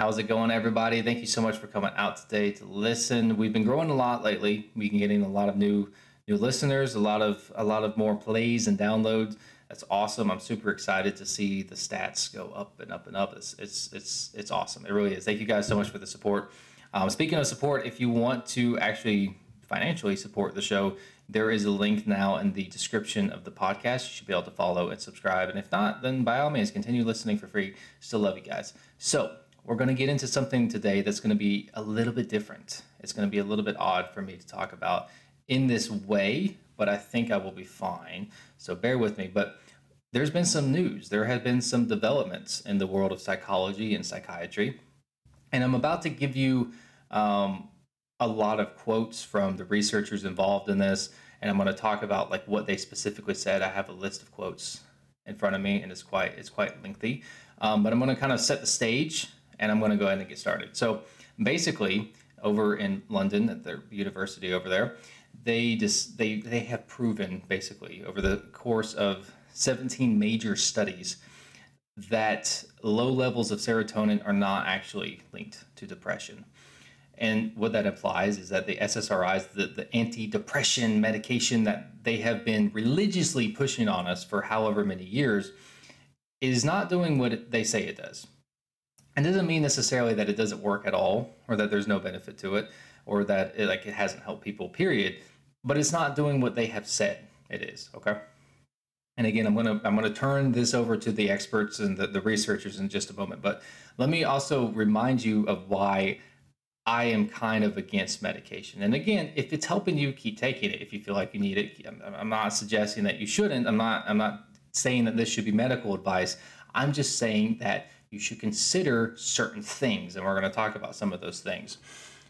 How's it going, everybody? Thank you so much for coming out today to listen. We've been growing a lot lately. We've been getting a lot of new new listeners, a lot of a lot of more plays and downloads. That's awesome. I'm super excited to see the stats go up and up and up. It's it's it's it's awesome. It really is. Thank you guys so much for the support. Um, speaking of support, if you want to actually financially support the show, there is a link now in the description of the podcast. You should be able to follow and subscribe. And if not, then by all means, continue listening for free. Still love you guys. So we're going to get into something today that's going to be a little bit different. It's going to be a little bit odd for me to talk about in this way, but I think I will be fine. So bear with me. But there's been some news, there have been some developments in the world of psychology and psychiatry. And I'm about to give you um, a lot of quotes from the researchers involved in this. And I'm going to talk about like what they specifically said. I have a list of quotes in front of me, and it's quite it's quite lengthy. Um, but I'm going to kind of set the stage and I'm going to go ahead and get started. So basically, over in London at their university over there, they just they they have proven basically over the course of 17 major studies that low levels of serotonin are not actually linked to depression. And what that implies is that the SSRIs, the, the antidepressant medication that they have been religiously pushing on us for however many years, is not doing what they say it does. And doesn't mean necessarily that it doesn't work at all or that there's no benefit to it or that it, like it hasn't helped people period but it's not doing what they have said it is okay? And again i'm going to i'm going to turn this over to the experts and the, the researchers in just a moment but let me also remind you of why i am kind of against medication. And again if it's helping you keep taking it. If you feel like you need it i'm, I'm not suggesting that you shouldn't. I'm not i'm not saying that this should be medical advice. I'm just saying that you should consider certain things. And we're going to talk about some of those things.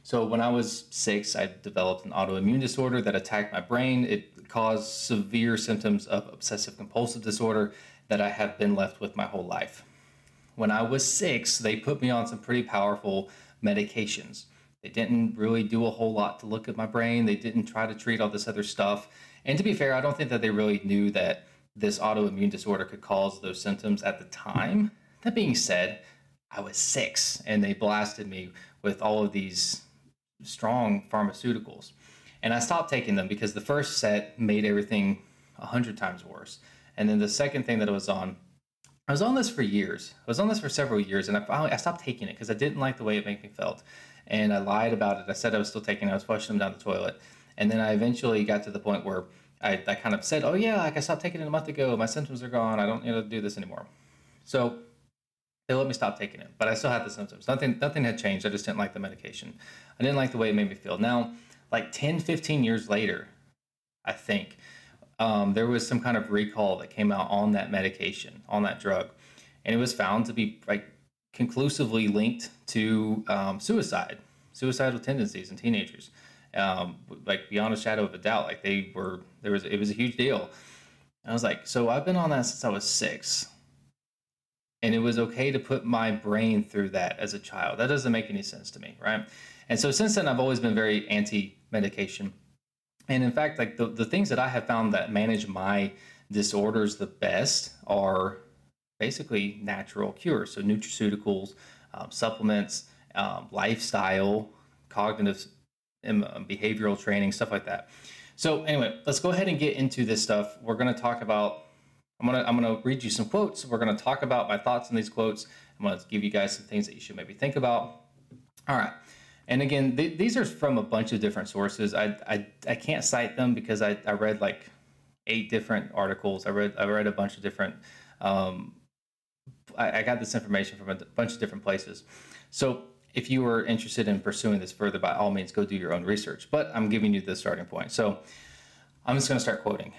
So, when I was six, I developed an autoimmune disorder that attacked my brain. It caused severe symptoms of obsessive compulsive disorder that I have been left with my whole life. When I was six, they put me on some pretty powerful medications. They didn't really do a whole lot to look at my brain. They didn't try to treat all this other stuff. And to be fair, I don't think that they really knew that this autoimmune disorder could cause those symptoms at the time. That being said, I was six and they blasted me with all of these strong pharmaceuticals. And I stopped taking them because the first set made everything a hundred times worse. And then the second thing that I was on, I was on this for years. I was on this for several years, and I finally I stopped taking it because I didn't like the way it made me felt. And I lied about it. I said I was still taking it. I was flushing them down the toilet. And then I eventually got to the point where I, I kind of said, "Oh yeah, like I stopped taking it a month ago. My symptoms are gone. I don't need to do this anymore." So they let me stop taking it, but I still had the symptoms. Nothing, nothing had changed. I just didn't like the medication. I didn't like the way it made me feel. Now, like 10, 15 years later, I think um, there was some kind of recall that came out on that medication, on that drug, and it was found to be like conclusively linked to um, suicide, suicidal tendencies in teenagers. Um, like beyond a shadow of a doubt, like they were there was it was a huge deal. And I was like, so I've been on that since I was six and it was okay to put my brain through that as a child. That doesn't make any sense to me, right? And so since then, I've always been very anti medication. And in fact, like the, the things that I have found that manage my disorders the best are basically natural cures. So nutraceuticals, um, supplements, um, lifestyle, cognitive and um, behavioral training, stuff like that. So anyway, let's go ahead and get into this stuff. We're going to talk about I'm gonna I'm gonna read you some quotes. We're gonna talk about my thoughts on these quotes. I'm gonna give you guys some things that you should maybe think about. All right. And again, th- these are from a bunch of different sources. I, I, I can't cite them because I, I read like eight different articles. I read I read a bunch of different. Um, I, I got this information from a bunch of different places. So if you are interested in pursuing this further, by all means, go do your own research. But I'm giving you the starting point. So I'm just going to start quoting.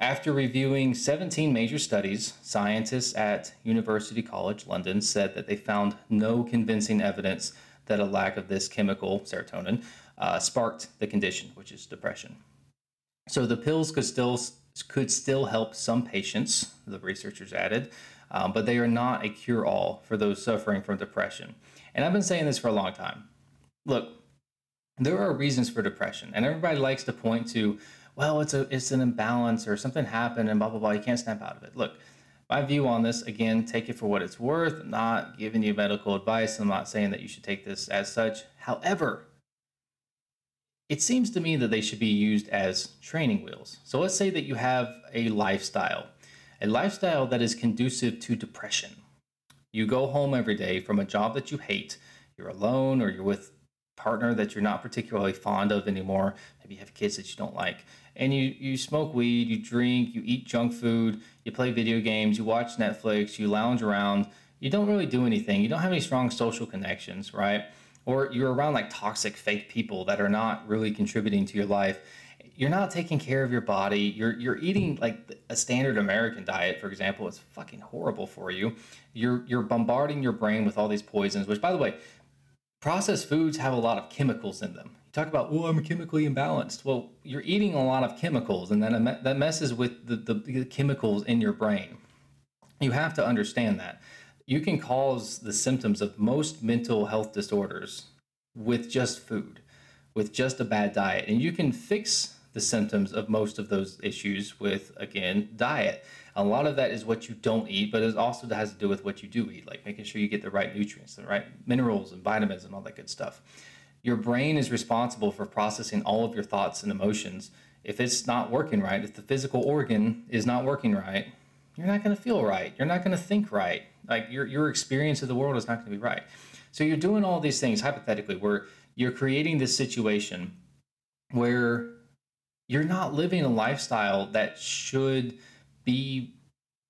After reviewing 17 major studies, scientists at University College London said that they found no convincing evidence that a lack of this chemical, serotonin, uh, sparked the condition, which is depression. So the pills could still could still help some patients, the researchers added, um, but they are not a cure-all for those suffering from depression. And I've been saying this for a long time. Look, there are reasons for depression, and everybody likes to point to well, it's a it's an imbalance or something happened and blah blah blah. You can't snap out of it. Look, my view on this again, take it for what it's worth. I'm not giving you medical advice. I'm not saying that you should take this as such. However, it seems to me that they should be used as training wheels. So let's say that you have a lifestyle, a lifestyle that is conducive to depression. You go home every day from a job that you hate, you're alone or you're with partner that you're not particularly fond of anymore, maybe you have kids that you don't like, and you you smoke weed, you drink, you eat junk food, you play video games, you watch Netflix, you lounge around, you don't really do anything. You don't have any strong social connections, right? or you're around like toxic fake people that are not really contributing to your life. You're not taking care of your body. You're you're eating like a standard american diet for example it's fucking horrible for you. You're you're bombarding your brain with all these poisons which by the way processed foods have a lot of chemicals in them you talk about well i'm chemically imbalanced well you're eating a lot of chemicals and then that messes with the, the, the chemicals in your brain you have to understand that you can cause the symptoms of most mental health disorders with just food, with just a bad diet. And you can fix the symptoms of most of those issues with, again, diet. A lot of that is what you don't eat, but it also has to do with what you do eat, like making sure you get the right nutrients, the right minerals and vitamins and all that good stuff. Your brain is responsible for processing all of your thoughts and emotions. If it's not working right, if the physical organ is not working right, you're not going to feel right. You're not going to think right. Like your, your experience of the world is not going to be right. So you're doing all these things hypothetically where you're creating this situation where you're not living a lifestyle that should be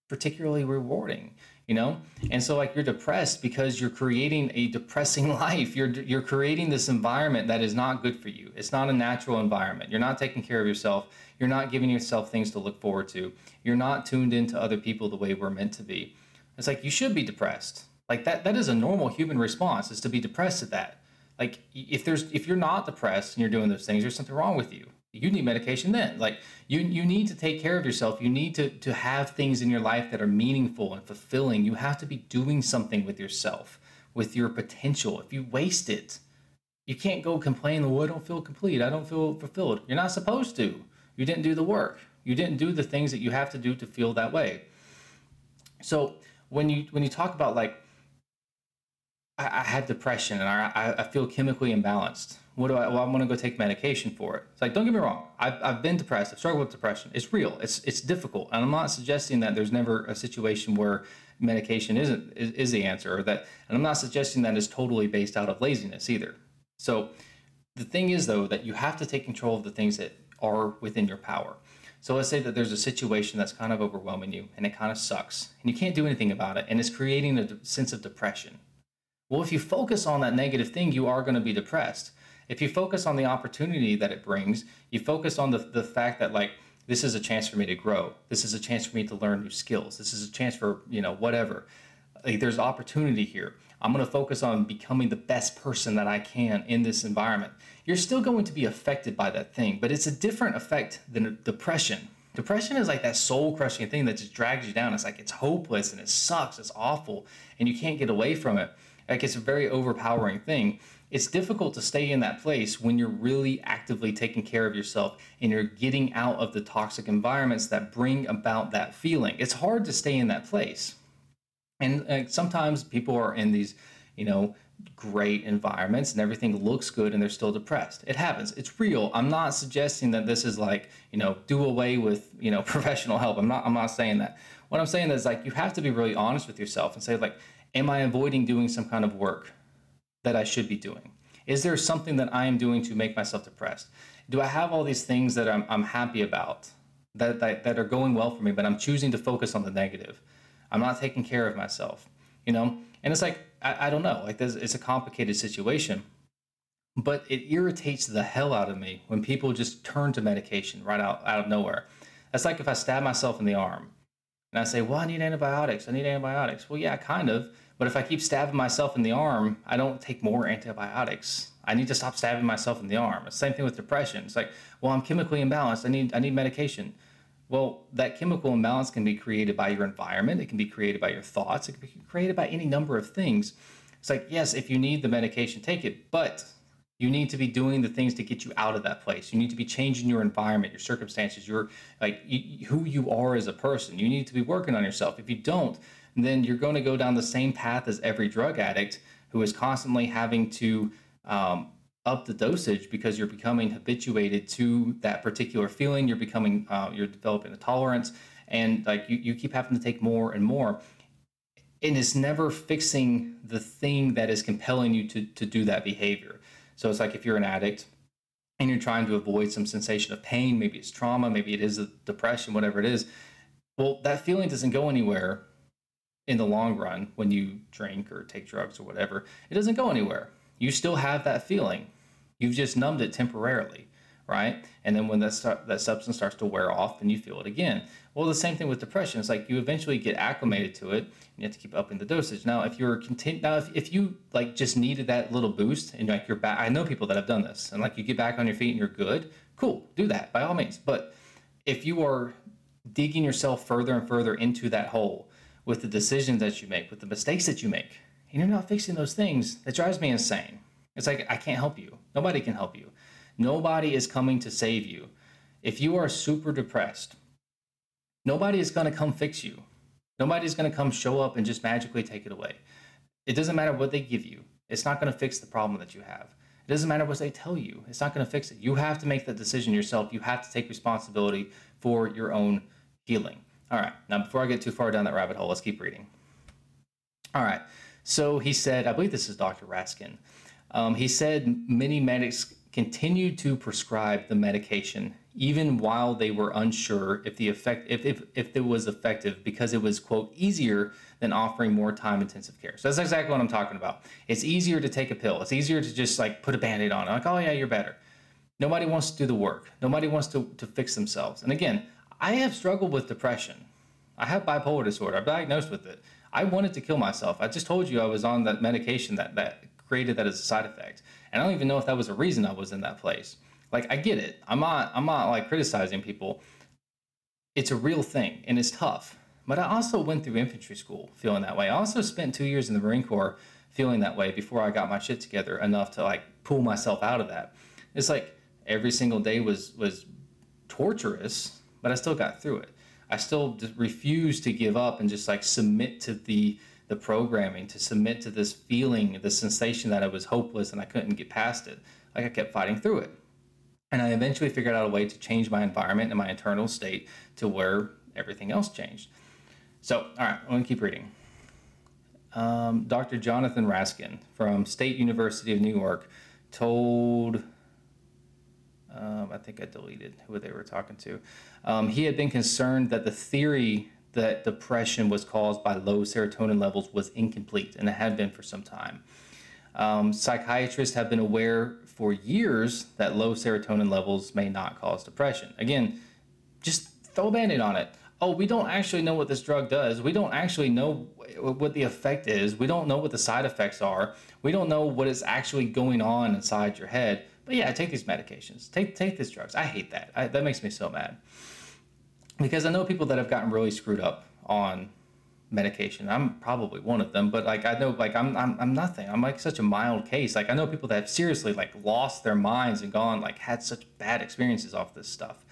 particularly rewarding you know? And so like you're depressed because you're creating a depressing life. You're you're creating this environment that is not good for you. It's not a natural environment. You're not taking care of yourself. You're not giving yourself things to look forward to. You're not tuned into other people the way we're meant to be. It's like you should be depressed. Like that that is a normal human response is to be depressed at that. Like if there's if you're not depressed and you're doing those things there's something wrong with you you need medication then. Like you you need to take care of yourself. You need to to have things in your life that are meaningful and fulfilling. You have to be doing something with yourself with your potential. If you waste it you can't go complain oh i don't feel complete. I don't feel fulfilled. You're not supposed to. You didn't do the work. You didn't do the things that you have to do to feel that way. So when you when you talk about like I, I depression and I, I feel chemically imbalanced. What do I? Well, I'm going to go take medication for it. It's like, don't get me wrong. I've, I've been depressed. I've struggled with depression. It's real. It's it's difficult, and I'm not suggesting that there's never a situation where medication isn't is, is the answer, or that. And I'm not suggesting that it's totally based out of laziness either. So, the thing is though that you have to take control of the things that are within your power. So let's say that there's a situation that's kind of overwhelming you and it kind of sucks and you can't do anything about it and it's creating a sense of depression. Well, if you focus on that negative thing, you are going to be depressed. If you focus on the opportunity that it brings, you focus on the, the fact that, like, this is a chance for me to grow. This is a chance for me to learn new skills. This is a chance for, you know, whatever. Like, there's opportunity here. I'm going to focus on becoming the best person that I can in this environment. You're still going to be affected by that thing, but it's a different effect than depression. Depression is like that soul crushing thing that just drags you down. It's like it's hopeless and it sucks. It's awful and you can't get away from it. Like it's a very overpowering thing. It's difficult to stay in that place when you're really actively taking care of yourself and you're getting out of the toxic environments that bring about that feeling. It's hard to stay in that place. And uh, sometimes people are in these, you know, great environments and everything looks good and they're still depressed. It happens. It's real. I'm not suggesting that this is like, you know, do away with, you know, professional help. I'm not I'm not saying that. What I'm saying is like you have to be really honest with yourself and say like Am I avoiding doing some kind of work that I should be doing? Is there something that I am doing to make myself depressed? Do I have all these things that I'm, I'm happy about that, that, that are going well for me, but I'm choosing to focus on the negative? I'm not taking care of myself, you know? And it's like, I, I don't know, like this, it's a complicated situation, but it irritates the hell out of me when people just turn to medication right out, out of nowhere. That's like if I stab myself in the arm and I say, well, I need antibiotics. I need antibiotics. Well, yeah, kind of. But if I keep stabbing myself in the arm, I don't take more antibiotics. I need to stop stabbing myself in the arm. The same thing with depression. It's like, well, I'm chemically imbalanced. I need I need medication. Well, that chemical imbalance can be created by your environment. It can be created by your thoughts. It can be created by any number of things. It's like, yes, if you need the medication, take it. But You need to be doing the things to get you out of that place. You need to be changing your environment, your circumstances, your like you, who you are as a person. You need to be working on yourself. If you don't, then you're going to go down the same path as every drug addict who is constantly having to um, up the dosage because you're becoming habituated to that particular feeling. You're becoming, uh, you're developing a tolerance, and like you, you keep having to take more and more. And it's never fixing the thing that is compelling you to, to do that behavior. So it's like if you're an addict and you're trying to avoid some sensation of pain, maybe it's trauma, maybe it is depression, whatever it is. Well, that feeling doesn't go anywhere in the long run when you drink or take drugs or whatever. It doesn't go anywhere. You still have that feeling. You've just numbed it temporarily, right? And then when that that substance starts to wear off, then you feel it again. Well, the same thing with depression. It's like you eventually get acclimated to it, and you have to keep upping the dosage. Now, if you're continu- now if, if you like just needed that little boost and like you're back, I know people that have done this, and like you get back on your feet and you're good. Cool, do that by all means. But if you are digging yourself further and further into that hole with the decisions that you make, with the mistakes that you make, and you're not fixing those things, that drives me insane. It's like I can't help you. Nobody can help you. Nobody is coming to save you. If you are super depressed, nobody is going to come fix you. Nobody's going to come show up and just magically take it away. It doesn't matter what they give you, it's not going to fix the problem that you have. It doesn't matter what they tell you, it's not going to fix it. You have to make that decision yourself. You have to take responsibility for your own healing. All right, now before I get too far down that rabbit hole, let's keep reading. All right, so he said, I believe this is Dr. Raskin. Um, he said many medics continued to prescribe the medication even while they were unsure if the effect if, if, if it was effective because it was quote easier than offering more time intensive care. So that's exactly what i'm talking about. It's easier to take a pill. It's easier to just like put a band-aid on like oh yeah you're better. Nobody wants to do the work. Nobody wants to, to fix themselves. And again i have struggled with depression. I have bipolar disorder. I'm diagnosed with it. I wanted to kill myself. I just told you i was on that medication that that created that as a side effect. And I don't even know if that was a reason I was in that place. Like I get it. I'm not I'm not like criticizing people. It's a real thing and it's tough. But I also went through infantry school feeling that way. I also spent 2 years in the Marine Corps feeling that way before I got my shit together enough to like pull myself out of that. It's like every single day was was torturous, but I still got through it. I still refused to give up and just like submit to the the programming to submit to this feeling, the sensation that I was hopeless and I couldn't get past it. Like I kept fighting through it. And I eventually figured out a way to change my environment and my internal state to where everything else changed. So, all right, I'm going to keep reading. Um, Dr. Jonathan Raskin from State University of New York told, um, I think I deleted who they were talking to. Um, he had been concerned that the theory that depression was caused by low serotonin levels was incomplete, and it had been for some time. Um, psychiatrists have been aware for years that low serotonin levels may not cause depression. Again, just throw a band aid on it. Oh, we don't actually know what this drug does. We don't actually know what the effect is. We don't know what the side effects are. We don't know what is actually going on inside your head. But yeah, take these medications. Take take these drugs. I hate that. I, that makes me so mad because I know people that have gotten really screwed up on medication. I'm probably one of them, but like I know like I'm I'm I'm nothing. I'm like such a mild case. Like I know people that have seriously like lost their minds and gone like had such bad experiences off this stuff.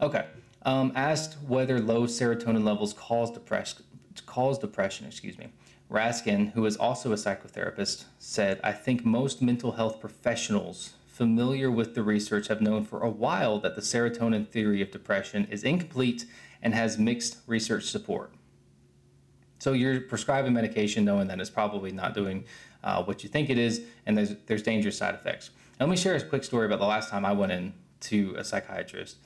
Okay. Um, asked whether low serotonin levels cause depression cause depression, excuse me. Raskin, who is also a psychotherapist, said, I think most mental health professionals familiar with the research have known for a while that the serotonin theory of depression is incomplete and has mixed research support. So you're prescribing medication knowing that it's probably not doing uh, what you think it is, and there's there's dangerous side effects. let me share a quick story about the last time I went in to a psychiatrist.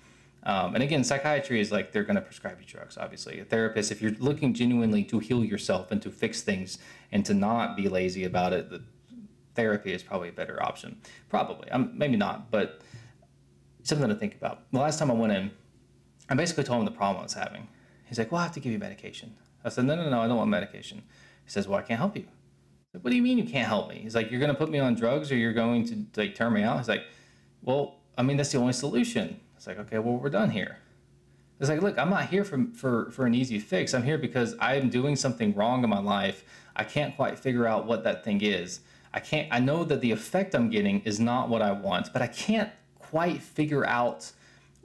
Um, and again, psychiatry is like they're going to prescribe you drugs. Obviously, a therapist, if you're looking genuinely to heal yourself and to fix things and to not be lazy about it, therapy is probably a better option. Probably. Maybe not, but something to think about. The last time I went in, I basically told him the problem I was having. He's like, well, I have to give you medication. I said, no, no, no, I don't want medication. He says, well, I can't help you. Like, what do you mean you can't help me? He's like, you're going to put me on drugs or you're going to like turn me out? He's like, well, I mean, that's the only solution. It's like, okay, well, we're done here. It's like, look, I'm not here for, for, for an easy fix. I'm here because I'm doing something wrong in my life. I can't quite figure out what that thing is. I can't, I know that the effect I'm getting is not what I want, but I can't quite figure out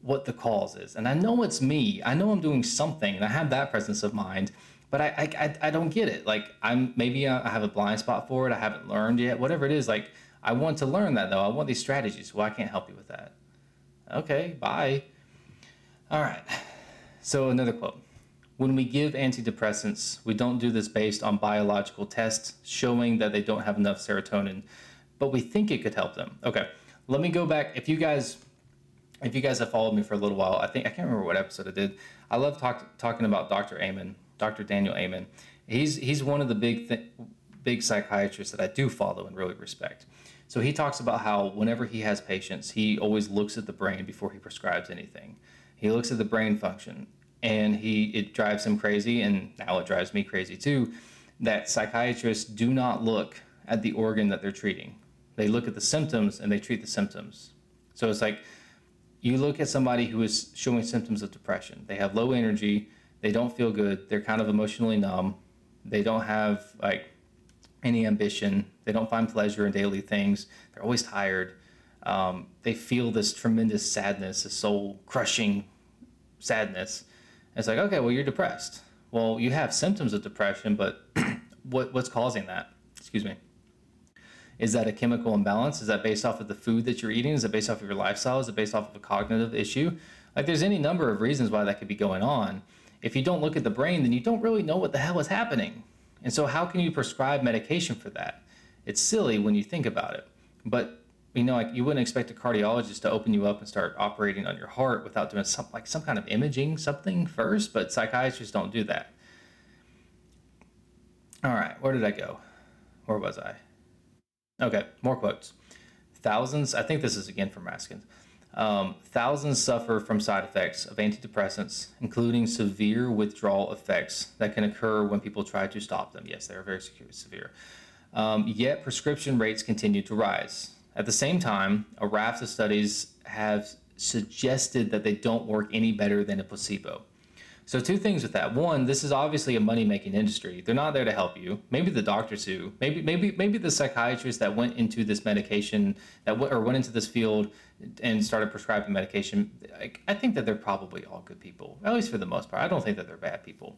what the cause is. And I know it's me. I know I'm doing something and I have that presence of mind, but I, I, I don't get it. Like I'm, maybe I have a blind spot for it. I haven't learned yet, whatever it is. Like I want to learn that though. I want these strategies. Well, I can't help you with that. Okay, bye. All right. So another quote. When we give antidepressants, we don't do this based on biological tests showing that they don't have enough serotonin, but we think it could help them. Okay, let me go back. If you guys, if you guys have followed me for a little while, I think I can't remember what episode I did. I love talk, talking about Dr. Amen, Dr. Daniel Amen. He's he's one of the big th- big psychiatrists that I do follow and really respect. So he talks about how whenever he has patients, he always looks at the brain before he prescribes anything. He looks at the brain function and he it drives him crazy and now it drives me crazy too that psychiatrists do not look at the organ that they're treating. They look at the symptoms and they treat the symptoms. So it's like you look at somebody who is showing symptoms of depression. They have low energy they don't feel good they're kind of emotionally numb they don't have like any ambition they don't find pleasure in daily things they're always tired um, they feel this tremendous sadness this soul crushing sadness it's like, okay, well, you're depressed. Well, you have symptoms of depression, but what, what's causing that? Excuse me. Is that a chemical imbalance? Is that based off of the food that you're eating? Is it based off of your lifestyle? Is it based off of a cognitive issue? Like, there's any number of reasons why that could be going on. If you don't look at the brain, then you don't really know what the hell is happening. And so, how can you prescribe medication for that? It's silly when you think about it. But you know, like you wouldn't expect a cardiologist to open you up and start operating on your heart without doing some like some kind of imaging something first, but psychiatrists don't do that. All right, where did I go? Where was I? Okay, more quotes. Thousands, I think this is again from Raskin. Um, thousands suffer from side effects of antidepressants, including severe withdrawal effects that can occur when people try to stop them. Yes, they are very severe. Um, yet prescription rates continue to rise. At the same time, a raft of studies have suggested that they don't work any better than a placebo. So two things with that. One, this is obviously a money-making industry. They're not there to help you. Maybe the doctors who, maybe maybe maybe the psychiatrists that went into this medication that w- or went into this field and started prescribing medication. I, I think that they're probably all good people, at least for the most part. I don't think that they're bad people.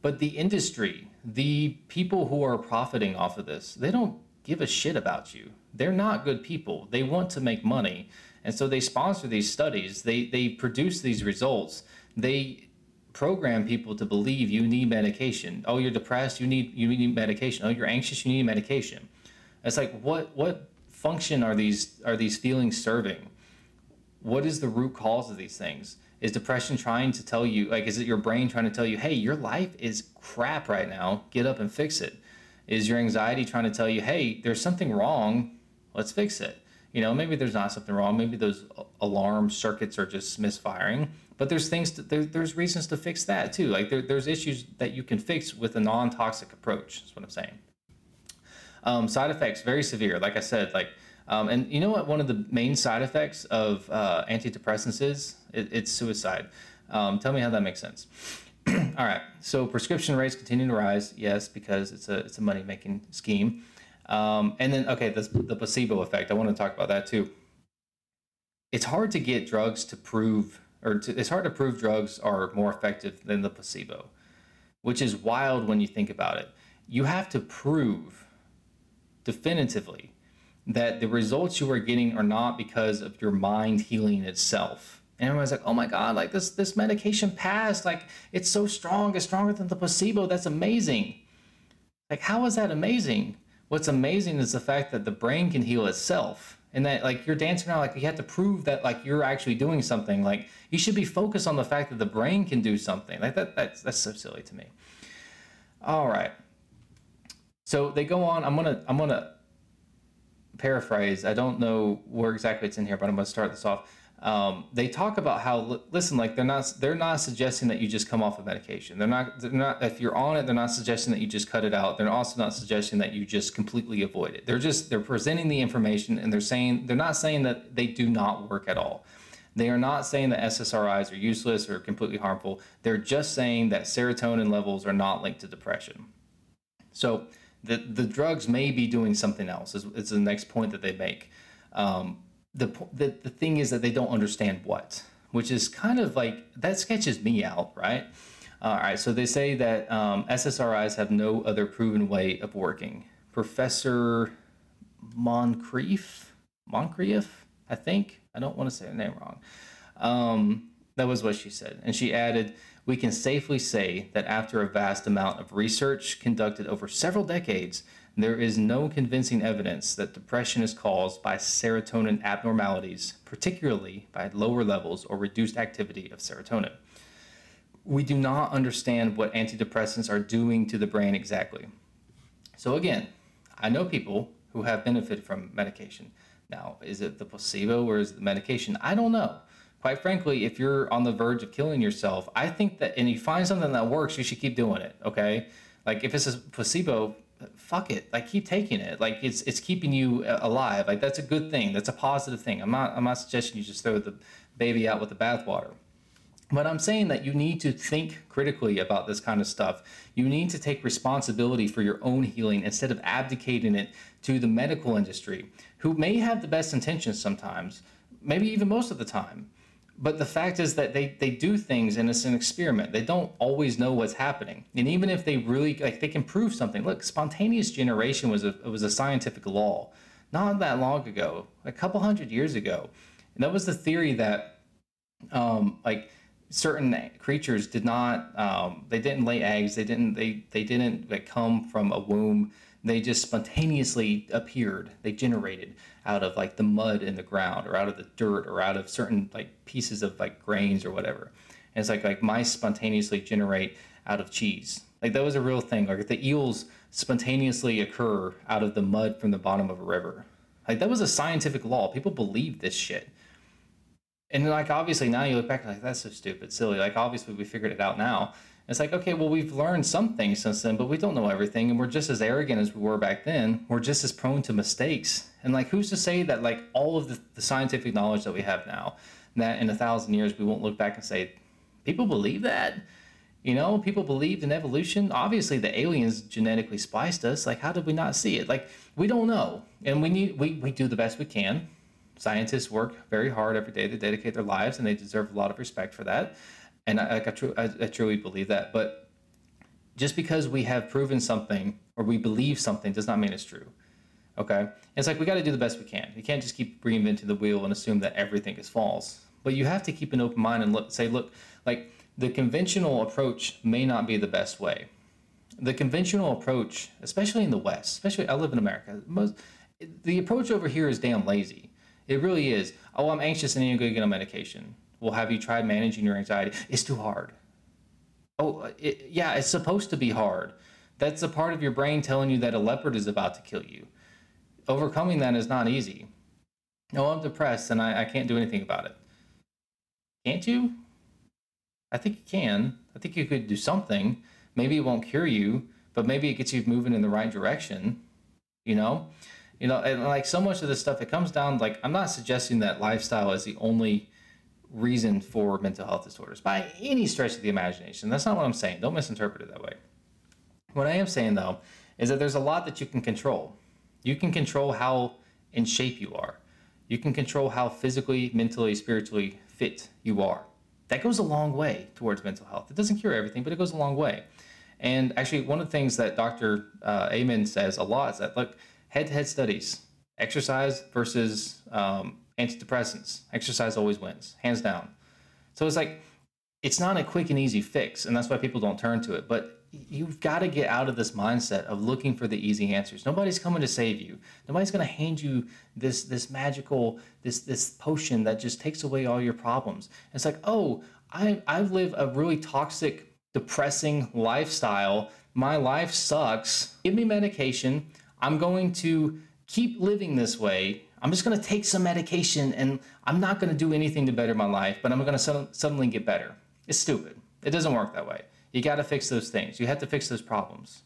But the industry, the people who are profiting off of this, they don't give a shit about you. They're not good people. They want to make money. And so they sponsor these studies. They they produce these results. They program people to believe you need medication. Oh, you're depressed, you need you need medication. Oh, you're anxious, you need medication. It's like what what function are these are these feelings serving? What is the root cause of these things? Is depression trying to tell you like is it your brain trying to tell you, "Hey, your life is crap right now. Get up and fix it." Is your anxiety trying to tell you, hey, there's something wrong? Let's fix it. You know, maybe there's not something wrong. Maybe those alarm circuits are just misfiring. But there's things, to, there, there's reasons to fix that too. Like there, there's issues that you can fix with a non toxic approach, is what I'm saying. Um, side effects, very severe. Like I said, like, um, and you know what? One of the main side effects of uh, antidepressants is it, it's suicide. Um, tell me how that makes sense. All right. So prescription rates continue to rise. Yes, because it's a it's a money making scheme. Um, and then okay, this, the placebo effect. I want to talk about that too. It's hard to get drugs to prove, or to, it's hard to prove drugs are more effective than the placebo, which is wild when you think about it. You have to prove definitively that the results you are getting are not because of your mind healing itself and everyone's like, "Oh my god, like this this medication passed. Like it's so strong. It's stronger than the placebo. That's amazing." Like how is that amazing? What's amazing is the fact that the brain can heal itself. And that like you're dancing around like you have to prove that like you're actually doing something. Like you should be focused on the fact that the brain can do something. Like that that's that's so silly to me. All right. So they go on. I'm gonna I'm gonna paraphrase. I don't know where exactly it's in here, but I'm gonna start this off um, they talk about how listen like they're not they're not suggesting that you just come off of medication. They're not they're not if you're on it they're not suggesting that you just cut it out. They're also not suggesting that you just completely avoid it. They're just they're presenting the information and they're saying they're not saying that they do not work at all. They are not saying that ssris are useless or completely harmful. They're just saying that serotonin levels are not linked to depression. So The, the drugs may be doing something else, is, is the next point that they make. Um, the, the, the thing is that they don't understand what, which is kind of like that sketches me out, right? All right, so they say that um, SSRIs have no other proven way of working. Professor Moncrieff, Moncrieff, I think. I don't want to say her name wrong. Um, that was what she said. And she added, We can safely say that after a vast amount of research conducted over several decades, there is no convincing evidence that depression is caused by serotonin abnormalities, particularly by lower levels or reduced activity of serotonin. We do not understand what antidepressants are doing to the brain exactly. So, again, I know people who have benefited from medication. Now, is it the placebo or is it the medication? I don't know. Quite frankly, if you're on the verge of killing yourself, I think that, and you find something that works, you should keep doing it. Okay. Like if it's a placebo, fuck it. Like keep taking it. Like it's it's keeping you uh, alive. Like that's a good thing. That's a positive thing. I'm not I'm not suggesting you just throw the baby out with the bathwater. But I'm saying that you need to think critically about this kind of stuff. You need to take responsibility for your own healing instead of abdicating it to the medical industry, who may have the best intentions sometimes, maybe even most of the time. But the fact is that they, they do things and it's an experiment. They don't always know what's happening. And even if they really like they can prove something. Look, spontaneous generation was a was a scientific law not that long ago, a couple hundred years ago. And that was the theory that um like certain creatures did not um, they didn't lay eggs they didn't they they didn't like, come from a womb they just spontaneously appeared. They generated out of like the mud in the ground or out of the dirt or out of certain like pieces of like grains or whatever. And it's like like mice spontaneously generate out of cheese. Like that was a real thing. Like the eels spontaneously occur out of the mud from the bottom of a river. Like that was a scientific law. People believed this shit. And like obviously now you look back like that's so stupid silly. Like obviously we figured it out now it's like, okay, well, we've learned some things since then, but we don't know everything. And we're just as arrogant as we were back then. We're just as prone to mistakes. And like, who's to say that like all of the, the scientific knowledge that we have now, that in a thousand years we won't look back and say, people believe that? You know, people believed in evolution. Obviously, the aliens genetically spliced us. Like, how did we not see it? Like, we don't know. And we need, we, we do the best we can. Scientists work very hard every day. to dedicate their lives and they deserve a lot of respect for that and I, I, tru- I, I truly believe that. But just because we have proven something or we believe something does not mean it's true. Okay, it's like we got to do the best we can. You can't just keep reinventing the wheel and assume that everything is false. But you have to keep an open mind and look, say, look, like the conventional approach may not be the best way. The conventional approach, especially in the West, especially I live in America, most the approach over here is damn lazy. It really is. Oh, I'm anxious and I need to get a medication. Well, have you tried managing your anxiety? It's too hard. Oh, it, yeah, it's supposed to be hard. That's a part of your brain telling you that a leopard is about to kill you. Overcoming that is not easy. No, I'm depressed and I, I can't do anything about it. Can't you? I think you can. I think you could do something. Maybe it won't cure you, but maybe it gets you moving in the right direction. You know? You know, and like so much of this stuff, it comes down like I'm not suggesting that lifestyle is the only reason for mental health disorders by any stretch of the imagination. That's not what I'm saying. Don't misinterpret it that way. What I am saying though is that there's a lot that you can control. You can control how in shape you are. You can control how physically, mentally, spiritually fit you are. That goes a long way towards mental health. It doesn't cure everything, but it goes a long way. And actually, one of the things that Dr. Uh, Amen says a lot is that look, head to head studies, exercise versus um, antidepressants. Exercise always wins, hands down. So it's like it's not a quick and easy fix, and that's why people don't turn to it. But you've got to get out of this mindset of looking for the easy answers. Nobody's coming to save you. Nobody's going to hand you this this magical this this potion that just takes away all your problems. It's like, oh, I I live a really toxic, depressing lifestyle. My life sucks. Give me medication. I'm going to keep living this way I'm just going to take some medication and I'm not going to do anything to better my life, but I'm going to su- suddenly get better. It's stupid. It doesn't work that way. You got to fix those things. You have to fix those problems.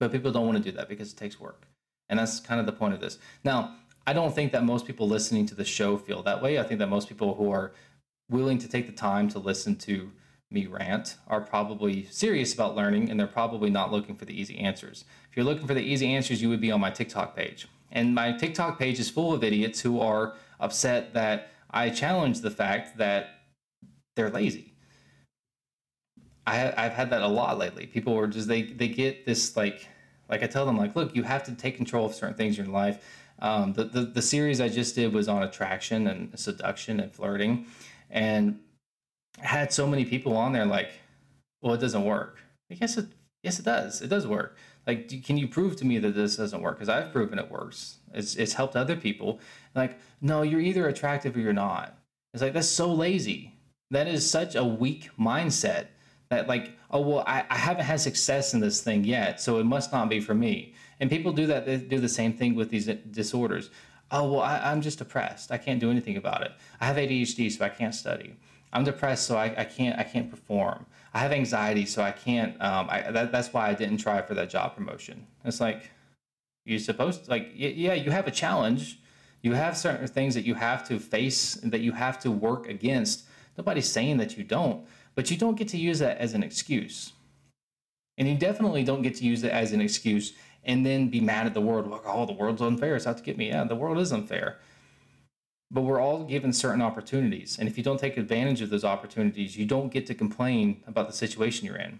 But people don't want to do that because it takes work. And that's kind of the point of this. Now, I don't think that most people listening to the show feel that way. I think that most people who are willing to take the time to listen to me rant are probably serious about learning and they're probably not looking for the easy answers. If you're looking for the easy answers, you would be on my TikTok page. And my TikTok page is full of idiots who are upset that I challenge the fact that they're lazy. I, have had that a lot lately. People are just they they get this like like I tell them like look you have to take control of certain things in your life. Um, the, the the series I just did was on attraction and seduction and flirting, and had so many people on there like, well it doesn't work. Yes it yes it does it does work. Like do, can you prove to me that this doesn't work? Because I've proven it works. It's it's helped other people. Like no you're either attractive or you're not. It's like that's so lazy. That is such a weak mindset that like oh well I, I haven't had success in this thing yet so it must not be for me and people do that they do the same thing with these disorders oh well I, i'm just depressed i can't do anything about it i have adhd so i can't study i'm depressed so i, I can't i can't perform i have anxiety so i can't um, I, that, that's why i didn't try for that job promotion it's like you're supposed to like yeah you have a challenge you have certain things that you have to face that you have to work against nobody's saying that you don't but you don't get to use that as an excuse. And you definitely don't get to use it as an excuse and then be mad at the world. Like, oh, the world's unfair. It's out to get me. Yeah, the world is unfair. But we're all given certain opportunities. And if you don't take advantage of those opportunities, you don't get to complain about the situation you're in.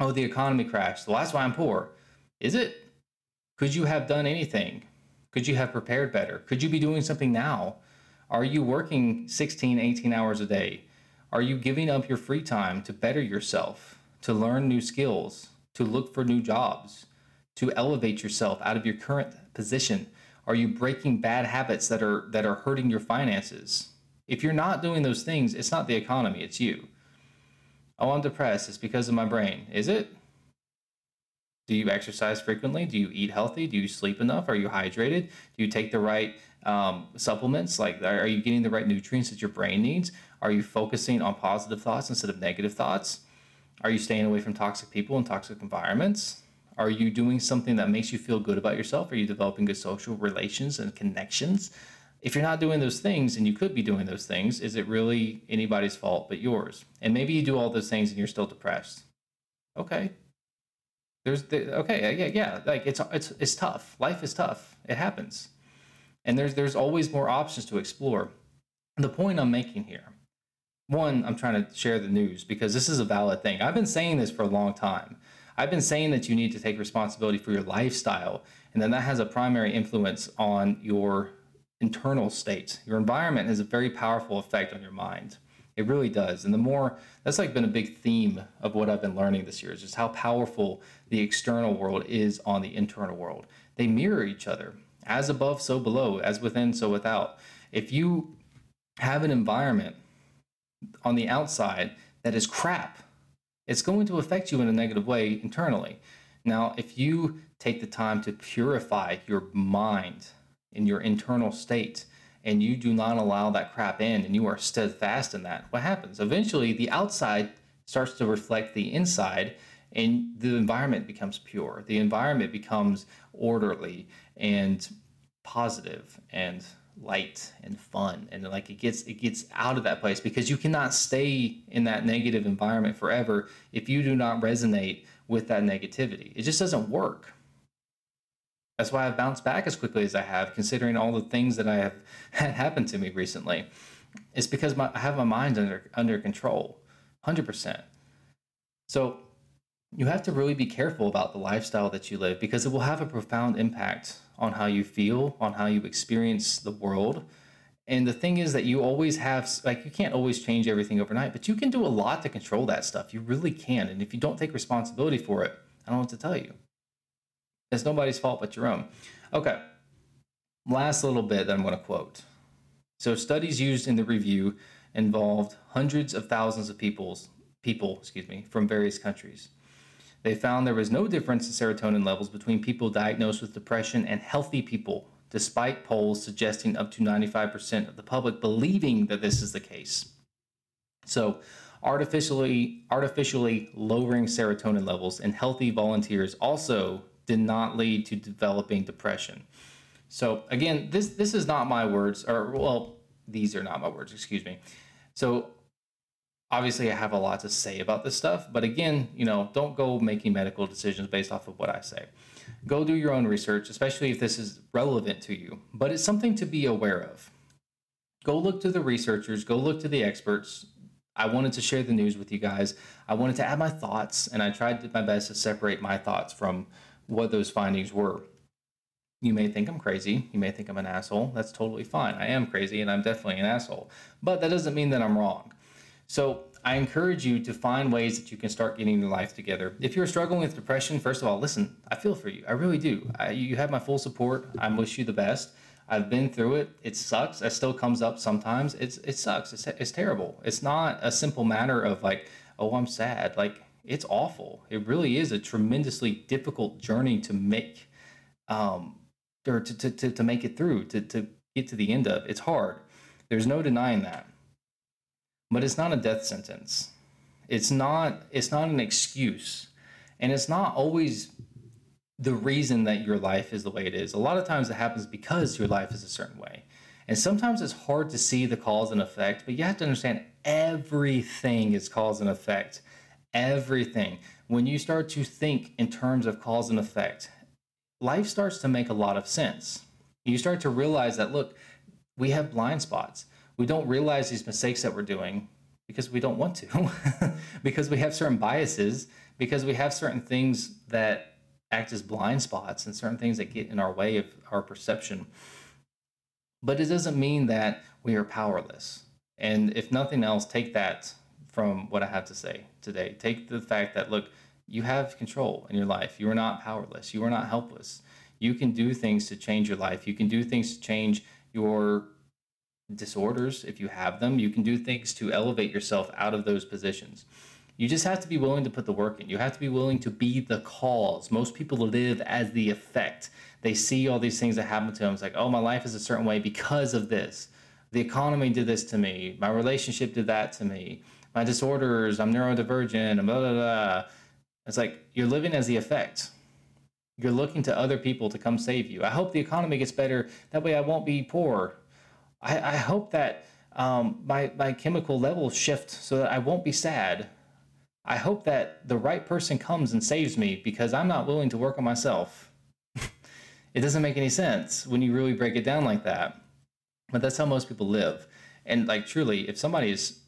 Oh, the economy crashed. Well, that's why I'm poor. Is it? Could you have done anything? Could you have prepared better? Could you be doing something now? Are you working 16, 18 hours a day? Are you giving up your free time to better yourself, to learn new skills, to look for new jobs, to elevate yourself out of your current position? Are you breaking bad habits that are that are hurting your finances? If you're not doing those things, it's not the economy, it's you. Oh, I'm depressed. It's because of my brain. Is it? Do you exercise frequently? Do you eat healthy? Do you sleep enough? Are you hydrated? Do you take the right um, supplements? Like, are you getting the right nutrients that your brain needs? Are you focusing on positive thoughts instead of negative thoughts? Are you staying away from toxic people and toxic environments? Are you doing something that makes you feel good about yourself? Are you developing good social relations and connections? If you're not doing those things and you could be doing those things, is it really anybody's fault but yours? And maybe you do all those things and you're still depressed. Okay. There's the, okay, yeah, yeah, like it's it's it's tough. Life is tough. It happens. And there's there's always more options to explore. The point I'm making here one, I'm trying to share the news because this is a valid thing. I've been saying this for a long time. I've been saying that you need to take responsibility for your lifestyle, and then that has a primary influence on your internal state. Your environment has a very powerful effect on your mind. It really does. And the more that's like been a big theme of what I've been learning this year is just how powerful the external world is on the internal world. They mirror each other. As above, so below, as within, so without. If you have an environment on the outside that is crap, it's going to affect you in a negative way internally. Now, if you take the time to purify your mind in your internal state and you do not allow that crap in and you are steadfast in that, what happens? Eventually, the outside starts to reflect the inside and the environment becomes pure. The environment becomes orderly and positive and light and fun and like it gets it gets out of that place because you cannot stay in that negative environment forever if you do not resonate with that negativity. It just doesn't work. That's why i've bounced back as quickly as i have considering all the things that i have had happen to me recently. It's because my, i have my mind under under control 100% so you have to really be careful about the lifestyle that you live because it will have a profound impact on how you feel, on how you experience the world. And the thing is that you always have, like, you can't always change everything overnight, but you can do a lot to control that stuff. You really can. And if you don't take responsibility for it, I don't know what to tell you. It's nobody's fault but your own. Okay. Last little bit that I'm going to quote. So, studies used in the review involved hundreds of thousands of people's, people, excuse me, from various countries. They found there was no difference in serotonin levels between people diagnosed with depression and healthy people, despite polls suggesting up to 95% of the public believing that this is the case. So, artificially artificially lowering serotonin levels in healthy volunteers also did not lead to developing depression. So, again, this this is not my words or well, these are not my words, excuse me. So, obviously I have a lot to say about this stuff, but again, you know, don't go making medical decisions based off of what I say. Go do your own research, especially if this is relevant to you, but it's something to be aware of. Go look to the researchers, go look to the experts. I wanted to share the news with you guys. I wanted to add my thoughts, and I tried my best to separate my thoughts from what those findings were. You may think I'm crazy. You may think I'm an asshole. That's totally fine. I am crazy and I'm definitely an asshole. But that doesn't mean that I'm wrong. So I encourage you to find ways that you can start getting your life together. If you're struggling with depression, first of all, listen, I feel for you. I really do. I, you have my full support. I wish you the best. I've been through it. It sucks. It still comes up sometimes. It's it sucks. It's it's terrible. It's not a simple matter of like, oh, I'm sad. Like it's awful. It really is a tremendously difficult journey to make. Um, or to, to, to, to make it through, to, to get to the end of. It's hard. There's no denying that. But it's not a death sentence. It's not it's not an excuse. And it's not always the reason that your life is the way it is. A lot of times it happens because your life is a certain way. And sometimes it's hard to see the cause and effect, but you have to understand everything is cause and effect. Everything. When you start to think in terms of cause and effect, life starts to make a lot of sense. You start to realize that, look, we have blind spots. We don't realize these mistakes that we're doing because we don't want to, because we have certain biases, because we have certain things that act as blind spots and certain things that get in our way of our perception. But it doesn't mean that we are powerless. And if nothing else, take that from what I have to say today. Take the fact that, look, you have control in your life. You are not powerless. You are not helpless. You can do things to change your life. You can do things to change your disorders if you have them. You can do things to elevate yourself out of those positions. You just have to be willing to put the work in. You have to be willing to be the cause. Most people live as the effect. They see all these things that happen to them. It's like, oh, my life is a certain way because of this. The economy did this to me. My relationship did that to me. My disorders, I'm neurodivergent, blah, blah, blah. It's like you're living as the effect. You're looking to other people to come save you. I hope the economy gets better. That way I won't be poor. I, I hope that um, my, my chemical levels shift so that I won't be sad. I hope that the right person comes and saves me because I'm not willing to work on myself. it doesn't make any sense when you really break it down like that. But that's how most people live. And like truly, if somebody is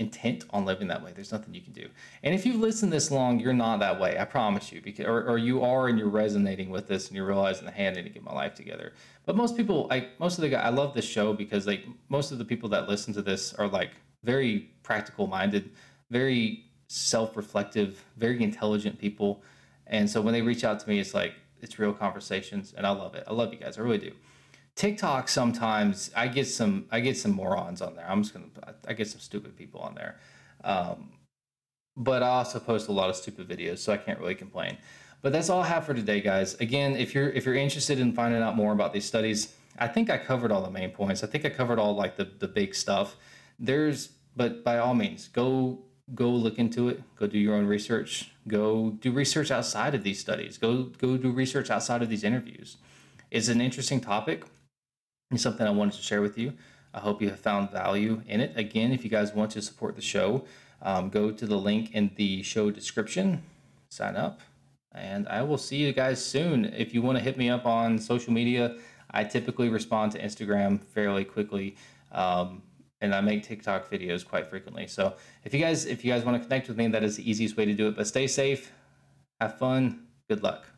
intent on living that way, there's nothing you can do. And if you've listened this long, you're not that way. I promise you. Because or, or you are and you're resonating with this and you're realizing, hey, I need to get my life together. But most people, like most of the guys, I love this show because like most of the people that listen to this are like very practical minded, very self-reflective, very intelligent people. And so when they reach out to me, it's like it's real conversations, and I love it. I love you guys. I really do. TikTok sometimes I get some I get some morons on there. I'm just gonna I get some stupid people on there, um, but I also post a lot of stupid videos, so I can't really complain. But that's all I have for today, guys. Again, if you're if you're interested in finding out more about these studies, I think I covered all the main points. I think I covered all like the the big stuff. There's but by all means, go go look into it. Go do your own research. Go do research outside of these studies. Go go do research outside of these interviews. It's an interesting topic something I wanted to share with you. I hope you have found value in it. Again, if you guys want to support the show, um, go to the link in the show description, sign up, and I will see you guys soon. If you want to hit me up on social media, I typically respond to Instagram fairly quickly. Um, and I make TikTok videos quite frequently. So if you guys if you guys want to connect with me, that is the easiest way to do it. But stay safe, have fun, good luck.